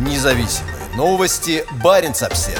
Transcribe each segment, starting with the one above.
Независимые новости. Барин обсерва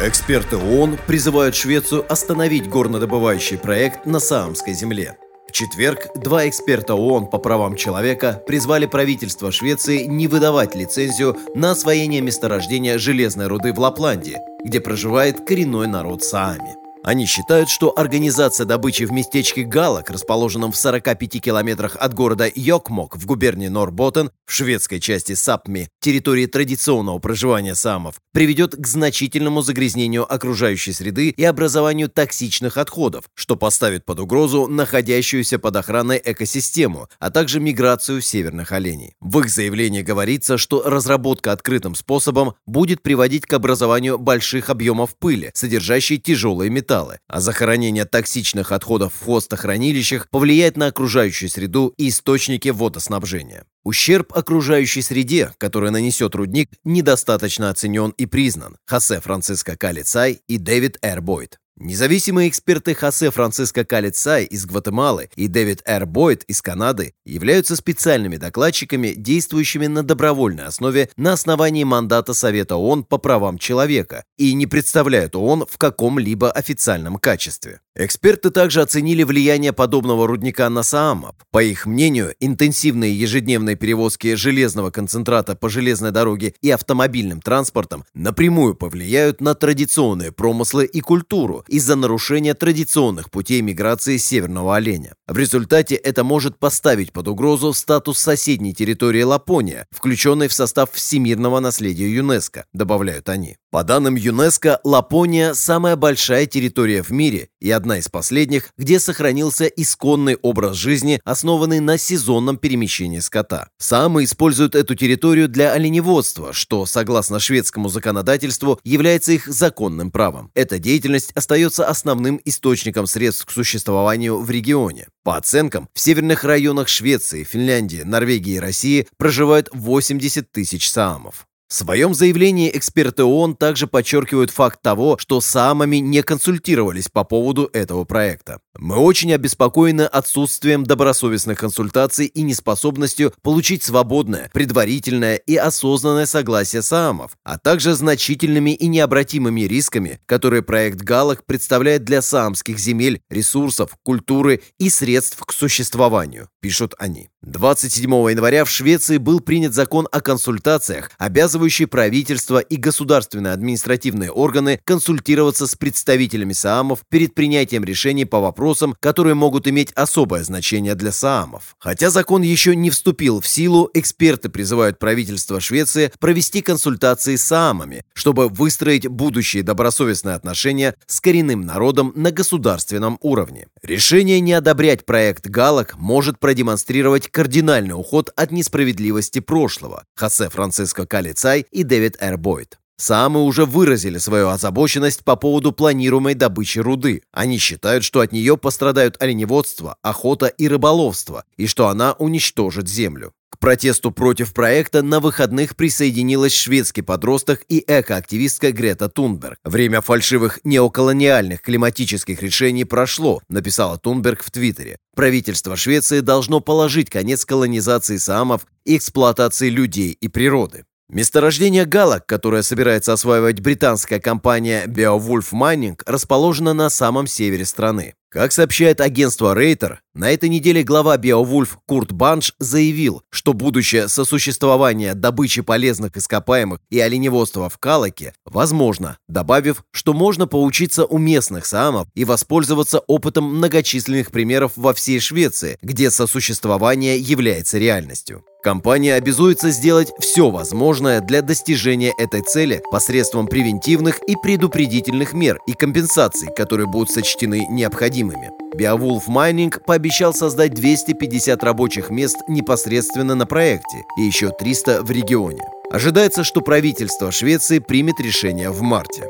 Эксперты ООН призывают Швецию остановить горнодобывающий проект на Саамской земле. В четверг два эксперта ООН по правам человека призвали правительство Швеции не выдавать лицензию на освоение месторождения железной руды в Лапландии, где проживает коренной народ Саами. Они считают, что организация добычи в местечке Галок, расположенном в 45 километрах от города Йокмок в губернии Норботтен, в шведской части Сапми, территории традиционного проживания самов, приведет к значительному загрязнению окружающей среды и образованию токсичных отходов, что поставит под угрозу находящуюся под охраной экосистему, а также миграцию северных оленей. В их заявлении говорится, что разработка открытым способом будет приводить к образованию больших объемов пыли, содержащей тяжелые металлы, металлы, а захоронение токсичных отходов в хвостохранилищах повлияет на окружающую среду и источники водоснабжения. Ущерб окружающей среде, который нанесет рудник, недостаточно оценен и признан. Хосе Франциско Калицай и Дэвид Эр Бойд. Независимые эксперты Хосе Франциско Калицай из Гватемалы и Дэвид Эр Бойд из Канады являются специальными докладчиками, действующими на добровольной основе на основании мандата Совета ООН по правам человека и не представляют ООН в каком-либо официальном качестве. Эксперты также оценили влияние подобного рудника на Саамов. По их мнению, интенсивные ежедневные перевозки железного концентрата по железной дороге и автомобильным транспортом напрямую повлияют на традиционные промыслы и культуру из-за нарушения традиционных путей миграции северного оленя. В результате это может поставить под угрозу статус соседней территории Лапония, включенной в состав всемирного наследия ЮНЕСКо, добавляют они. По данным ЮНЕСКо, Лапония – самая большая территория в мире и одна из последних, где сохранился исконный образ жизни, основанный на сезонном перемещении скота. Самы используют эту территорию для оленеводства, что, согласно шведскому законодательству, является их законным правом. Эта деятельность остается основным источником средств к существованию в регионе. По оценкам, в северных районах Швеции, Финляндии, Норвегии и России проживают 80 тысяч саамов. В своем заявлении эксперты ООН также подчеркивают факт того, что СААМами не консультировались по поводу этого проекта. Мы очень обеспокоены отсутствием добросовестных консультаций и неспособностью получить свободное, предварительное и осознанное согласие СААМов, а также значительными и необратимыми рисками, которые проект ГАЛАК представляет для саамских земель, ресурсов, культуры и средств к существованию, пишут они. 27 января в Швеции был принят закон о консультациях, обязывающий правительство и государственные административные органы консультироваться с представителями Саамов перед принятием решений по вопросам, которые могут иметь особое значение для Саамов. Хотя закон еще не вступил в силу, эксперты призывают правительство Швеции провести консультации с Саамами, чтобы выстроить будущие добросовестные отношения с коренным народом на государственном уровне. Решение не одобрять проект ГАЛАК может продемонстрировать кардинальный уход от несправедливости прошлого Хосе Франциско Калицай и Дэвид Эр Бойд. Самы уже выразили свою озабоченность по поводу планируемой добычи руды. Они считают, что от нее пострадают оленеводство, охота и рыболовство, и что она уничтожит землю. Протесту против проекта на выходных присоединилась шведский подросток и экоактивистка Грета Тунберг. Время фальшивых неоколониальных климатических решений прошло, написала Тунберг в Твиттере. Правительство Швеции должно положить конец колонизации самов и эксплуатации людей и природы. Месторождение галок, которое собирается осваивать британская компания Beowulf Mining, расположено на самом севере страны. Как сообщает агентство Рейтер, на этой неделе глава Beowulf Курт Банш заявил, что будущее сосуществование добычи полезных ископаемых и оленеводства в Калаке возможно, добавив, что можно поучиться у местных самов и воспользоваться опытом многочисленных примеров во всей Швеции, где сосуществование является реальностью. Компания обязуется сделать все возможное для достижения этой цели посредством превентивных и предупредительных мер и компенсаций, которые будут сочтены необходимыми. Beowulf Mining пообещал создать 250 рабочих мест непосредственно на проекте и еще 300 в регионе. Ожидается, что правительство Швеции примет решение в марте.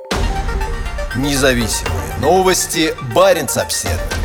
Независимые новости. Барин обседный.